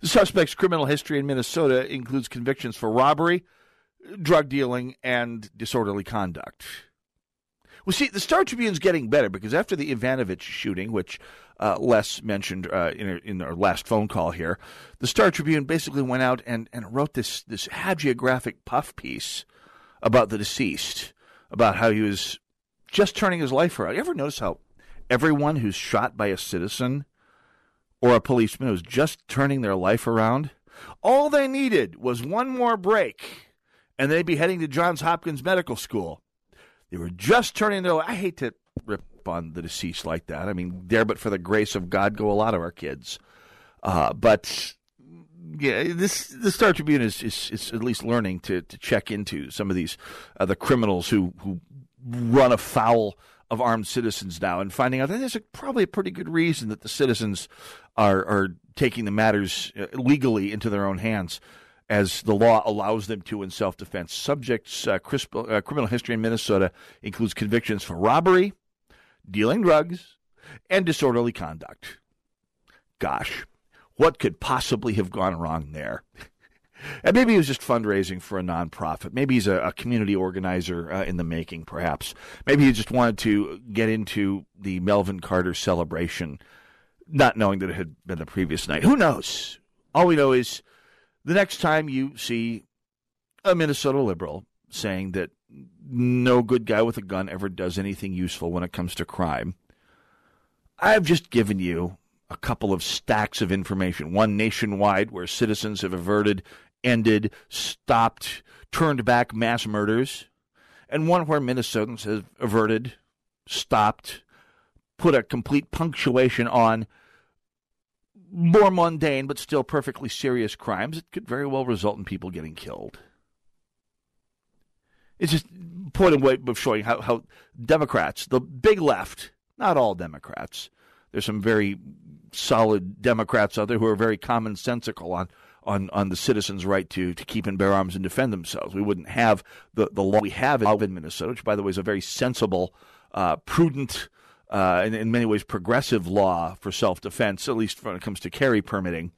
The suspect's criminal history in Minnesota includes convictions for robbery, drug dealing, and disorderly conduct. Well, see, the Star Tribune's getting better because after the Evanovich shooting, which uh, Les mentioned uh, in, in our last phone call here, the Star Tribune basically went out and, and wrote this, this hagiographic puff piece about the deceased, about how he was just turning his life around. You ever notice how everyone who's shot by a citizen or a policeman who's just turning their life around, all they needed was one more break and they'd be heading to Johns Hopkins Medical School. They were just turning their I hate to rip on the deceased like that. I mean, there but for the grace of God go a lot of our kids. Uh, but yeah, this the Star Tribune is, is, is at least learning to, to check into some of these uh, the criminals who who run afoul of armed citizens now and finding out that there's a, probably a pretty good reason that the citizens are, are taking the matters uh, legally into their own hands as the law allows them to in self defense. Subjects' uh, uh, criminal history in Minnesota includes convictions for robbery, dealing drugs, and disorderly conduct. Gosh, what could possibly have gone wrong there? And maybe he was just fundraising for a nonprofit. Maybe he's a, a community organizer uh, in the making, perhaps. Maybe he just wanted to get into the Melvin Carter celebration, not knowing that it had been the previous night. Who knows? All we know is the next time you see a Minnesota liberal saying that no good guy with a gun ever does anything useful when it comes to crime, I've just given you a couple of stacks of information. One nationwide where citizens have averted ended, stopped, turned back mass murders, and one where Minnesotans have averted, stopped, put a complete punctuation on more mundane but still perfectly serious crimes. It could very well result in people getting killed. It's just point of way of showing how, how Democrats, the big left, not all Democrats, there's some very solid Democrats out there who are very commonsensical on on, on the citizens' right to, to keep and bear arms and defend themselves. We wouldn't have the, the law we have in Minnesota, which, by the way, is a very sensible, uh, prudent, uh, in, in many ways progressive law for self defense, at least when it comes to carry permitting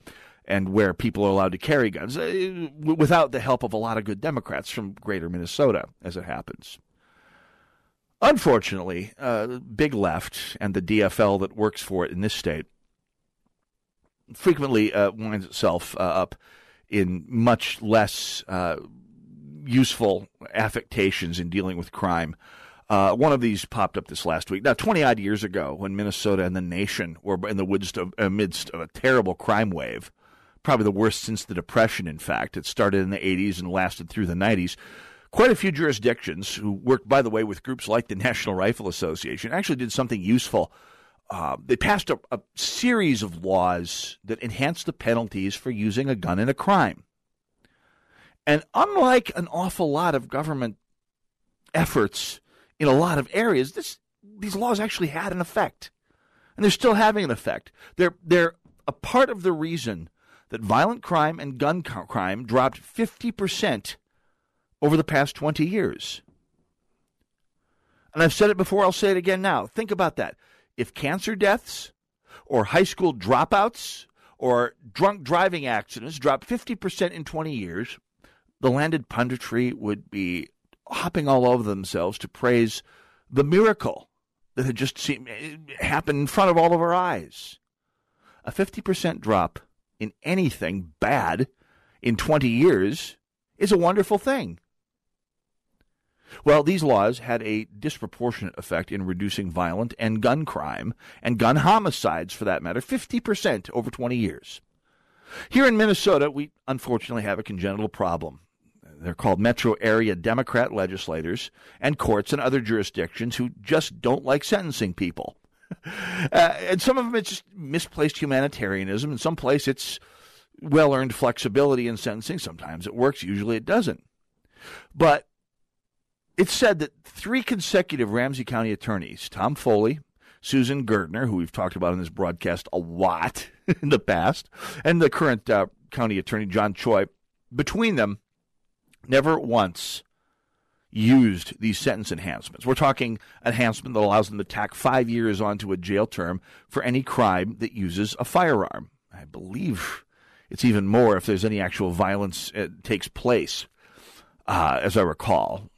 and where people are allowed to carry guns, uh, without the help of a lot of good Democrats from greater Minnesota, as it happens. Unfortunately, uh, big left and the DFL that works for it in this state frequently uh, winds itself uh, up in much less uh, useful affectations in dealing with crime. Uh, one of these popped up this last week. Now, 20 odd years ago, when Minnesota and the nation were in the woods of, amidst of a terrible crime wave, probably the worst since the Depression, in fact. It started in the 80s and lasted through the 90s. Quite a few jurisdictions who worked, by the way, with groups like the National Rifle Association actually did something useful. Uh, they passed a, a series of laws that enhanced the penalties for using a gun in a crime. And unlike an awful lot of government efforts in a lot of areas, this, these laws actually had an effect. And they're still having an effect. They're, they're a part of the reason that violent crime and gun crime dropped 50% over the past 20 years. And I've said it before, I'll say it again now. Think about that. If cancer deaths or high school dropouts or drunk driving accidents dropped 50% in 20 years, the landed punditry would be hopping all over themselves to praise the miracle that had just seen, happened in front of all of our eyes. A 50% drop in anything bad in 20 years is a wonderful thing. Well, these laws had a disproportionate effect in reducing violent and gun crime, and gun homicides for that matter, 50% over 20 years. Here in Minnesota, we unfortunately have a congenital problem. They're called metro area Democrat legislators and courts and other jurisdictions who just don't like sentencing people. [LAUGHS] uh, and some of them it's just misplaced humanitarianism. In some place it's well earned flexibility in sentencing. Sometimes it works, usually it doesn't. But it's said that three consecutive Ramsey County attorneys, Tom Foley, Susan Gaertner, who we've talked about in this broadcast a lot [LAUGHS] in the past, and the current uh, county attorney, John Choi, between them, never once used these sentence enhancements. We're talking enhancement that allows them to tack five years onto a jail term for any crime that uses a firearm. I believe it's even more if there's any actual violence that uh, takes place, uh, as I recall.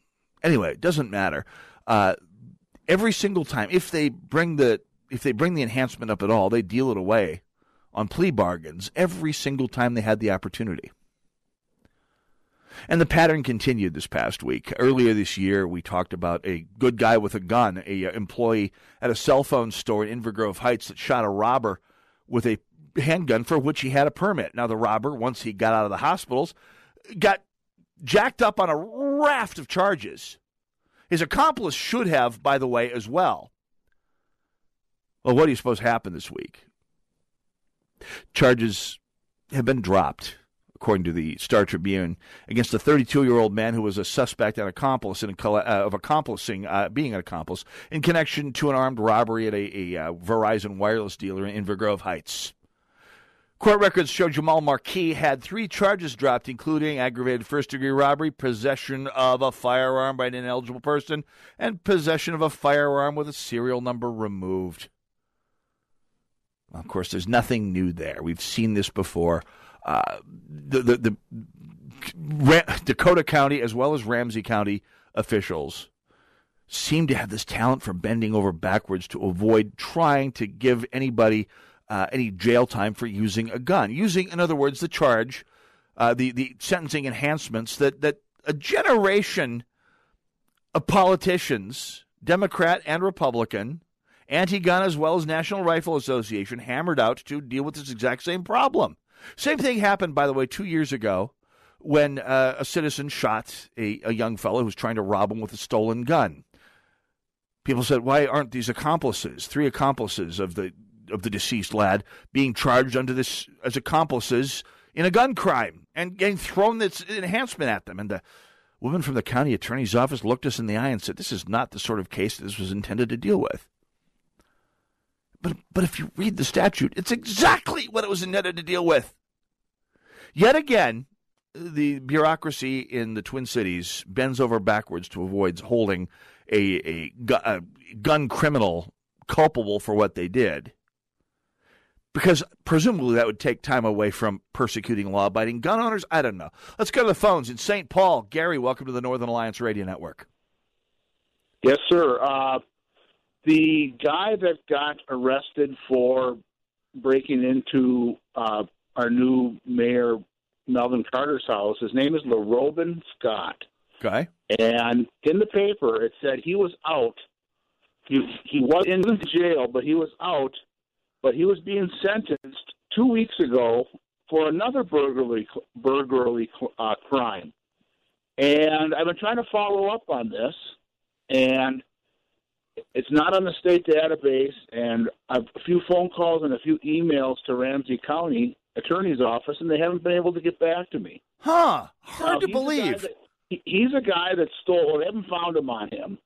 Anyway, it doesn't matter. Uh, every single time, if they bring the if they bring the enhancement up at all, they deal it away on plea bargains every single time they had the opportunity. And the pattern continued this past week. Earlier this year, we talked about a good guy with a gun, a uh, employee at a cell phone store in Inver Grove Heights that shot a robber with a handgun for which he had a permit. Now, the robber, once he got out of the hospitals, got jacked up on a raft of charges. His accomplice should have, by the way, as well. Well, what do you suppose happened this week? Charges have been dropped according to the Star Tribune, against a 32 year old man who was a suspect and accomplice in, uh, of accomplishing, uh, being an accomplice in connection to an armed robbery at a, a uh, Verizon wireless dealer in Inver Grove Heights. Court records show Jamal Marquis had three charges dropped, including aggravated first degree robbery, possession of a firearm by an ineligible person, and possession of a firearm with a serial number removed. Of course, there's nothing new there. We've seen this before uh, the, the, the Ra- Dakota County as well as Ramsey County officials seem to have this talent for bending over backwards to avoid trying to give anybody uh, any jail time for using a gun. Using, in other words, the charge, uh, the the sentencing enhancements that that a generation of politicians, Democrat and Republican, anti-gun as well as National Rifle Association, hammered out to deal with this exact same problem. Same thing happened, by the way, two years ago when uh, a citizen shot a, a young fellow who was trying to rob him with a stolen gun. People said, "Why aren't these accomplices, three accomplices of the of the deceased lad, being charged under this as accomplices in a gun crime and getting thrown this enhancement at them?" And the woman from the county attorney's office looked us in the eye and said, "This is not the sort of case this was intended to deal with." But, but if you read the statute, it's exactly what it was intended to deal with. Yet again, the bureaucracy in the Twin Cities bends over backwards to avoid holding a, a, a gun criminal culpable for what they did. Because presumably that would take time away from persecuting law abiding gun owners. I don't know. Let's go to the phones in St. Paul. Gary, welcome to the Northern Alliance Radio Network. Yes, sir. Uh, the guy that got arrested for breaking into uh, our new mayor Melvin Carter's house. His name is LaRobin Scott. Okay. And in the paper, it said he was out. He he was in jail, but he was out. But he was being sentenced two weeks ago for another burglary burglary uh, crime. And I've been trying to follow up on this, and it's not on the state database. And I've a few phone calls and a few emails to Ramsey County Attorney's Office, and they haven't been able to get back to me. Huh? Hard Now, to a believe. that- he- he's a guy that stole. They haven't found him on him,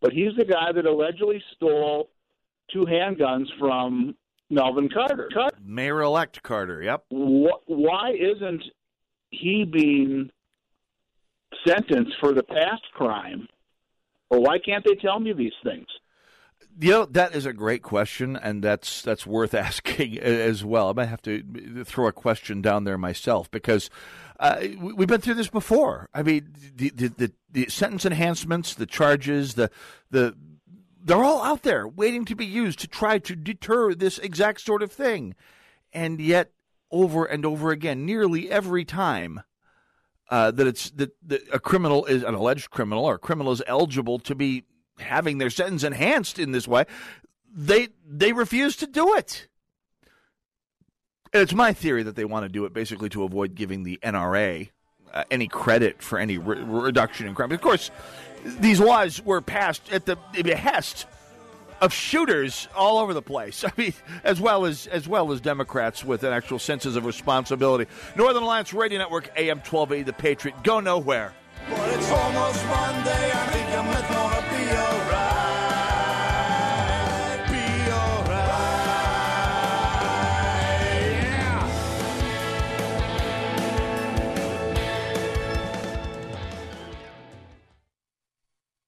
but he's the guy that allegedly stole two handguns from Melvin Carter. Car- Mayor-elect Carter. Yep. Wh- Why isn't he being sentenced for the past crime, or why can't they tell me these things? You know that is a great question, and that's that's worth [LAUGHS] asking as well. I might have to throw a question down there myself because uh, we- we've been through this before. I mean, the, the the the sentence enhancements, the charges, the the they're all out there waiting to be used to try to deter this exact sort of thing, and yet over and over again, nearly every time uh, that it's that, that a criminal is an alleged criminal or a criminal is eligible to be having their sentence enhanced in this way, they they refuse to do it. And it's my theory that they want to do it basically to avoid giving the NRA uh, any credit for any re- reduction in crime. Of course, these laws were passed at the behest of shooters all over the place. [LAUGHS] I mean, as well as as well as Democrats with an actual senses of responsibility. Northern Alliance Radio Network, AM twelve eighty, The Patriot. Go nowhere.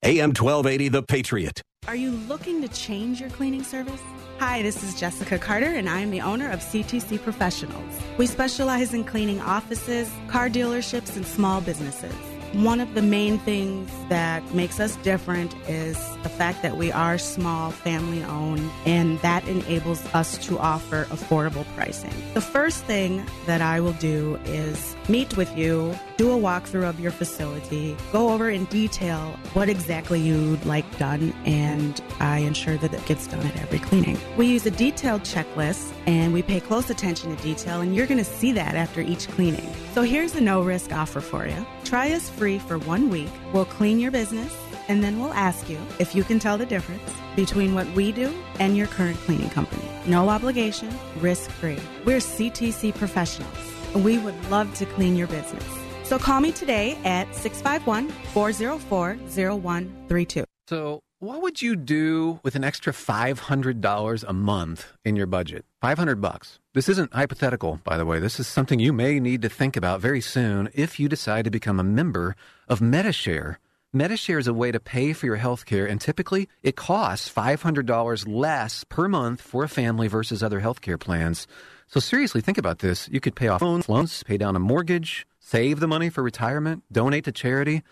AM 1280, The Patriot. Are you looking to change your cleaning service? Hi, this is Jessica Carter, and I am the owner of CTC Professionals. We specialize in cleaning offices, car dealerships, and small businesses. One of the main things that makes us different is the fact that we are small, family owned, and that enables us to offer affordable pricing. The first thing that I will do is meet with you, do a walkthrough of your facility, go over in detail what exactly you'd like done, and I ensure that it gets done at every cleaning. We use a detailed checklist and we pay close attention to detail, and you're going to see that after each cleaning. So here's a no risk offer for you. Try us free for one week. We'll clean your business, and then we'll ask you if you can tell the difference between what we do and your current cleaning company. No obligation, risk free. We're CTC professionals. and We would love to clean your business. So call me today at 651 404 0132. So, what would you do with an extra $500 a month in your budget? 500 bucks. This isn't hypothetical, by the way. This is something you may need to think about very soon if you decide to become a member of Medi-Share. Medi-Share is a way to pay for your health care, and typically it costs $500 less per month for a family versus other healthcare plans. So seriously, think about this. You could pay off loans, pay down a mortgage, save the money for retirement, donate to charity.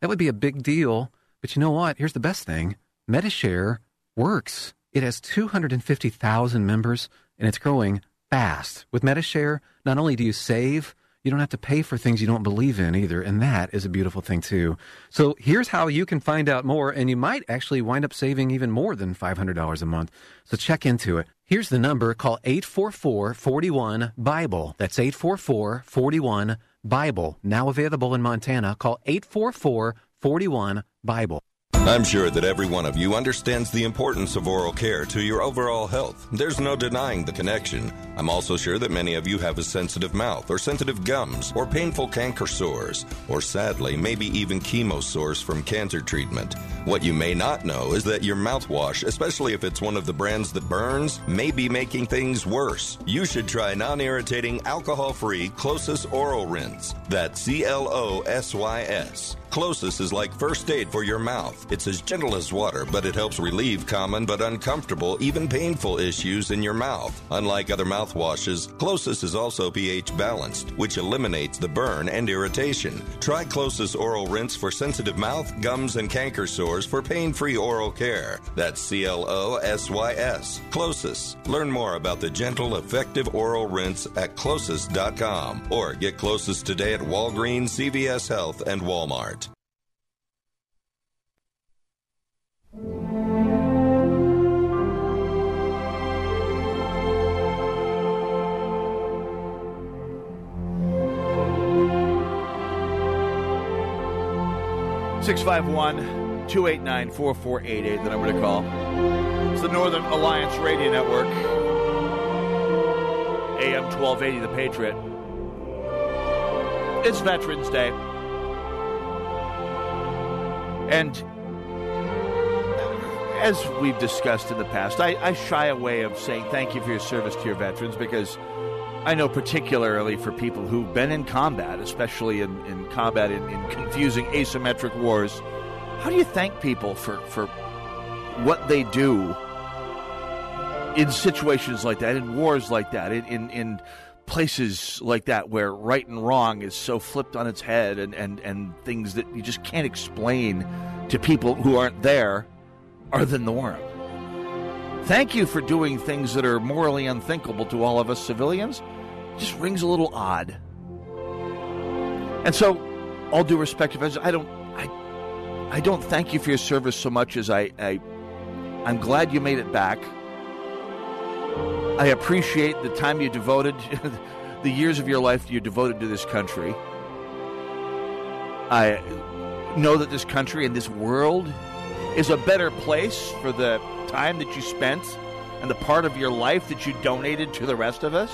That would be a big deal. But you know what? Here's the best thing. Medi-Share works. It has 250,000 members and it's growing fast. With Medi-Share, not only do you save, you don't have to pay for things you don't believe in either, and that is a beautiful thing too. So here's how you can find out more, and you might actually wind up saving even more than $500 a month. So check into it. Here's the number. Call 844-41-BIBLE. That's 844-41-BIBLE. Now available in Montana. Call 844-41-BIBLE. I'm sure that every one of you understands the importance of oral care to your overall health. There's no denying the connection. I'm also sure that many of you have a sensitive mouth, or sensitive gums, or painful canker sores, or sadly, maybe even chemo sores from cancer treatment. What you may not know is that your mouthwash, especially if it's one of the brands that burns, may be making things worse. You should try non irritating, alcohol free CloSYS Oral Rinse. That's C L O S Y S. CloSYS is like first aid for your mouth. It's as gentle as water, but it helps relieve common but uncomfortable, even painful issues in your mouth. Unlike other mouthwashes, CloSYS is also pH balanced, which eliminates the burn and irritation. Try CloSYS Oral Rinse for sensitive mouth, gums, and canker sores for pain free oral care. That's C L O S Y S. CloSYS. Learn more about the gentle, effective oral rinse at closys.com or get CloSYS today at Walgreens, CVS Health, and Walmart. Six five one two eight nine four four eight eight. the number to call. It's the Northern Alliance Radio Network. AM 1280, The Patriot. It's Veterans Day. And as we've discussed in the past, I, I shy away of saying thank you for your service to your veterans because I know particularly for people who've been in combat, especially in, in combat in, in confusing asymmetric wars, how do you thank people for, for what they do in situations like that, in wars like that, in, in, in places like that where right and wrong is so flipped on its head and, and, and things that you just can't explain to people who aren't there are the norm. Thank you for doing things that are morally unthinkable to all of us civilians. Just rings a little odd. And so, all due respect, I don't, I, I don't thank you for your service so much as I, I, I'm glad you made it back. I appreciate the time you devoted, [LAUGHS] the years of your life you devoted to this country. I know that this country and this world is a better place for the time that you spent and the part of your life that you donated to the rest of us.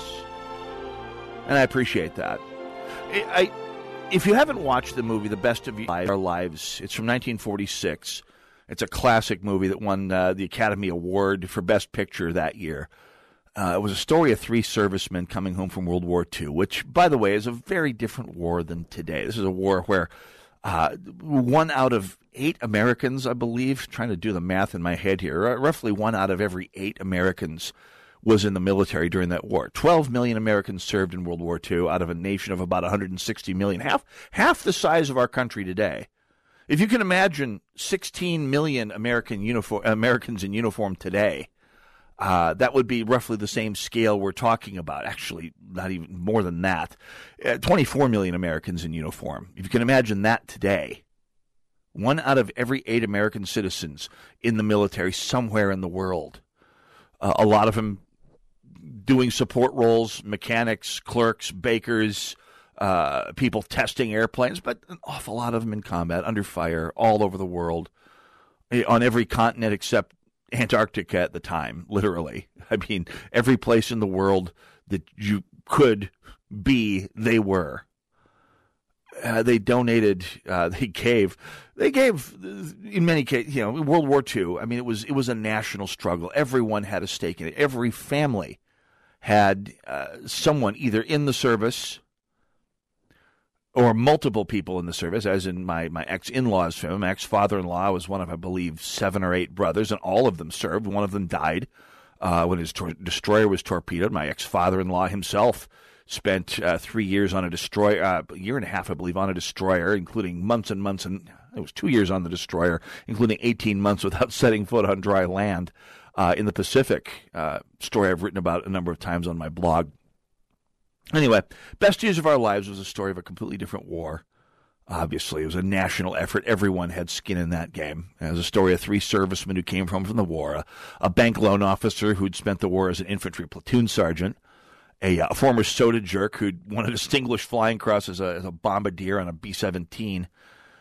And I appreciate that. I, I if you haven't watched the movie The Best of Our Lives, it's from 1946. It's a classic movie that won uh, the Academy Award for Best Picture that year. Uh, it was a story of three servicemen coming home from World War II, which, by the way, is a very different war than today. This is a war where uh, one out of eight Americans, I believe, trying to do the math in my head here, uh, roughly one out of every eight Americans was in the military during that war. 12 million Americans served in World War II out of a nation of about 160 million, half, half the size of our country today. If you can imagine 16 million American uniform, Americans in uniform today, uh, that would be roughly the same scale we're talking about. Actually, not even more than that. Uh, 24 million Americans in uniform. If you can imagine that today, one out of every eight American citizens in the military somewhere in the world. Uh, a lot of them doing support roles, mechanics, clerks, bakers, uh, people testing airplanes, but an awful lot of them in combat, under fire, all over the world, eh, on every continent except Antarctica at the time, literally. I mean, every place in the world that you could be, they were. Uh, they donated, uh, [LAUGHS] they gave, they gave in many cases, you know, World War II. I mean, it was it was a national struggle. Everyone had a stake in it. Every family had uh, someone either in the service or multiple people in the service, as in my, my ex in law's family. My ex father in law was one of, I believe, seven or eight brothers, and all of them served. One of them died uh, when his tor- destroyer was torpedoed. My ex father in law himself spent uh, three years on a destroyer, uh, a year and a half, I believe, on a destroyer, including months and months, and it was two years on the destroyer, including 18 months without [LAUGHS] setting foot on dry land. Uh, in the Pacific, uh, story I've written about a number of times on my blog. Anyway, Best Years of Our Lives was a story of a completely different war. Obviously, it was a national effort. Everyone had skin in that game. It was a story of three servicemen who came home from the war a, a bank loan officer who'd spent the war as an infantry platoon sergeant, a, a former soda jerk who'd won a distinguished flying cross as a, as a bombardier on a B 17,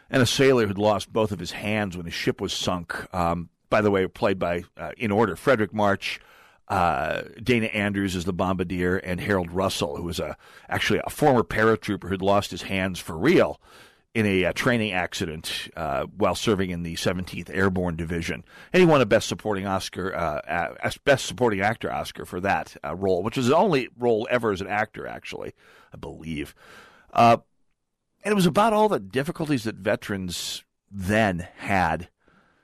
and a sailor who'd lost both of his hands when his ship was sunk. Um, by the way, played by, uh, in order, Fredric March, uh, Dana Andrews is the bombardier, and Harold Russell, who was a actually a former paratrooper who'd lost his hands for real in a, uh, training accident uh, while serving in the 17th Airborne Division, and he won a Best Supporting Oscar, uh, Best Supporting Actor Oscar for that uh, role, which was his only role ever as an actor, actually, I believe. And it was about all the difficulties that veterans then had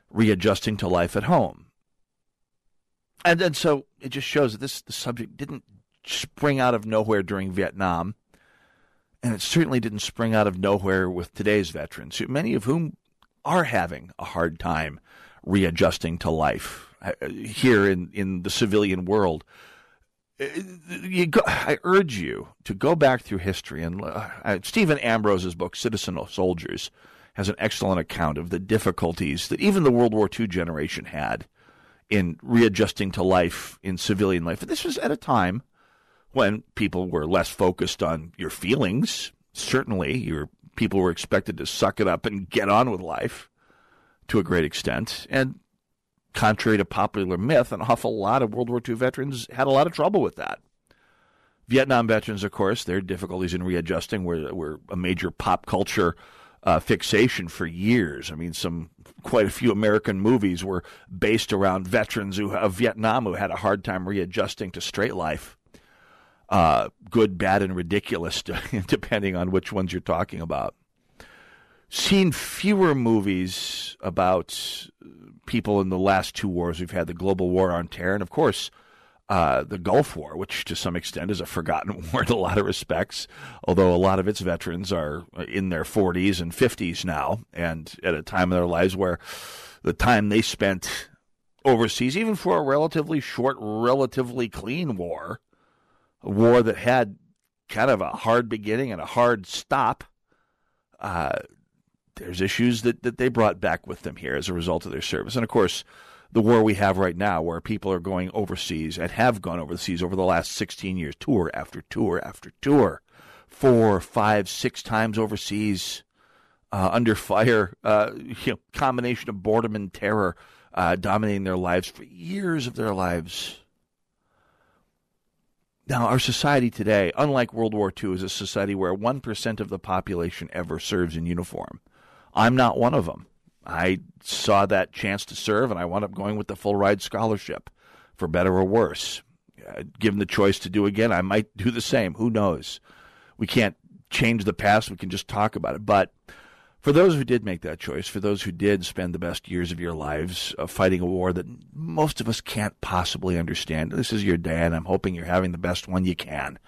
readjusting to life at home. And then so it just shows that this the subject didn't spring out of nowhere during Vietnam. And it certainly didn't spring out of nowhere with today's veterans, many of whom are having a hard time readjusting to life uh, here in, in the civilian world. Uh, go, I urge you to go back through history. And uh, Stephen Ambrose's book, Citizen of Soldiers, has an excellent account of the difficulties that even the World War II generation had in readjusting to life in civilian life. This was at a time when people were less focused on your feelings. Certainly, your people were expected to suck it up and get on with life to a great extent. And contrary to popular myth, an awful lot of World War II veterans had a lot of trouble with that. Vietnam veterans, of course, their difficulties in readjusting were, were a major pop culture uh, fixation for years. I mean, some quite a few American movies were based around veterans who, of Vietnam who had a hard time readjusting to straight life uh, good, bad, and ridiculous, [LAUGHS] depending on which ones you're talking about. Seen fewer movies about people in the last two wars. We've had the global war on terror, and of course, uh, the Gulf War, which to some extent is a forgotten [LAUGHS] war in a lot of respects, although a lot of its veterans are in their 40s and 50s now, and at a time in their lives where the time they spent overseas, even for a relatively short, relatively clean war, a war that had kind of a hard beginning and a hard stop. Uh, there's issues that, that they brought back with them here as a result of their service. And of course, the war we have right now, where people are going overseas and have gone overseas over the last 16 years, tour after tour after tour, four, five, six times overseas, uh, under fire, uh, you know, combination of boredom and terror uh, dominating their lives for years of their lives. Now, our society today, unlike World War II, is a society where 1% of the population ever serves in uniform. I'm not one of them. I saw that chance to serve, and I wound up going with the full ride scholarship, for better or worse. Uh, given the choice to do again, I might do the same. Who knows? We can't change the past, we can just talk about it. But for those who did make that choice, for those who did spend the best years of your lives uh, fighting a war that most of us can't possibly understand, this is your day, and I'm hoping you're having the best one you can.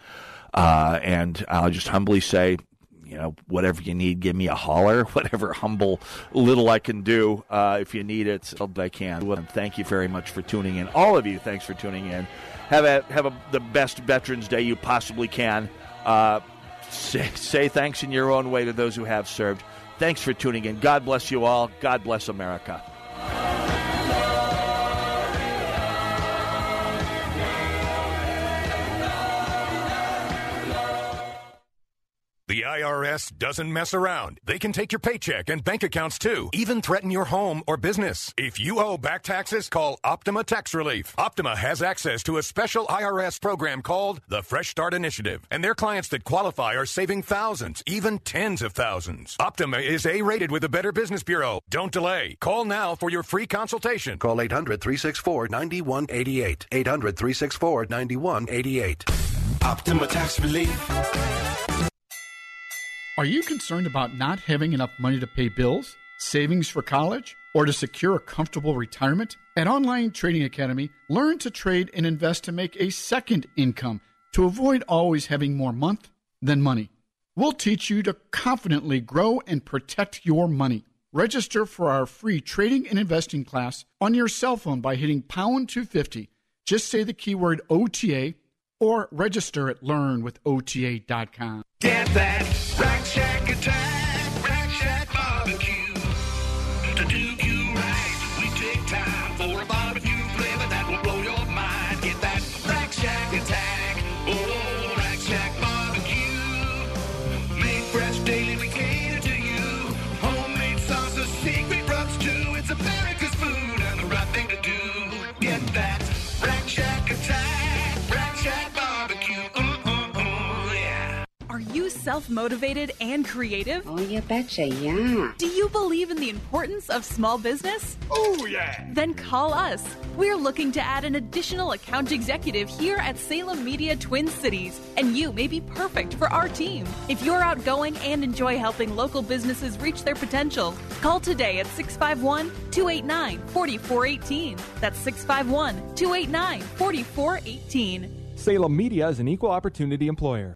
Uh, and I'll just humbly say, you know, whatever you need, give me a holler. [LAUGHS] Whatever humble little I can do, uh, if you need it, I can. And thank you very much for tuning in. All of you, thanks for tuning in. Have a have a, the best Veterans Day you possibly can. Uh, say, say thanks in your own way to those who have served. Thanks for tuning in. God bless you all. God bless America. The IRS doesn't mess around. They can take your paycheck and bank accounts too, even threaten your home or business. If you owe back taxes, call Optima Tax Relief. Optima has access to a special IRS program called the Fresh Start Initiative, and their clients that qualify are saving thousands, even tens of thousands. Optima is A rated with the Better Business Bureau. Don't delay. Call now for your free consultation. Call 800 364 9188. 800 364 9188. Optima Tax Relief. Are you concerned about not having enough money to pay bills, savings for college, or to secure a comfortable retirement? At Online Trading Academy, learn to trade and invest to make a second income to avoid always having more month than money. We'll teach you to confidently grow and protect your money. Register for our free trading and investing class on your cell phone by hitting pound 250. Just say the keyword OTA or register at learnwithota.com. Get that self motivated and creative? Oh, you betcha, yeah. Do you believe in the importance of small business? Oh, yeah. Then call us. We're looking to add an additional account executive here at Salem Media Twin Cities, and you may be perfect for our team. If you're outgoing and enjoy helping local businesses reach their potential, call today at 651 289 4418. That's 651 289 4418. Salem Media is an equal opportunity employer.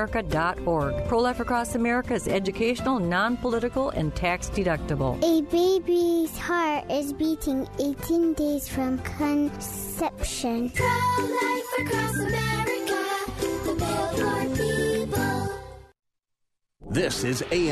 ProLifeAcrossAmerica.org. Pro Life Across America is educational, non political, and tax deductible. A baby's heart is beating 18 days from conception. Pro Life Across America, the Billboard people. This is AM.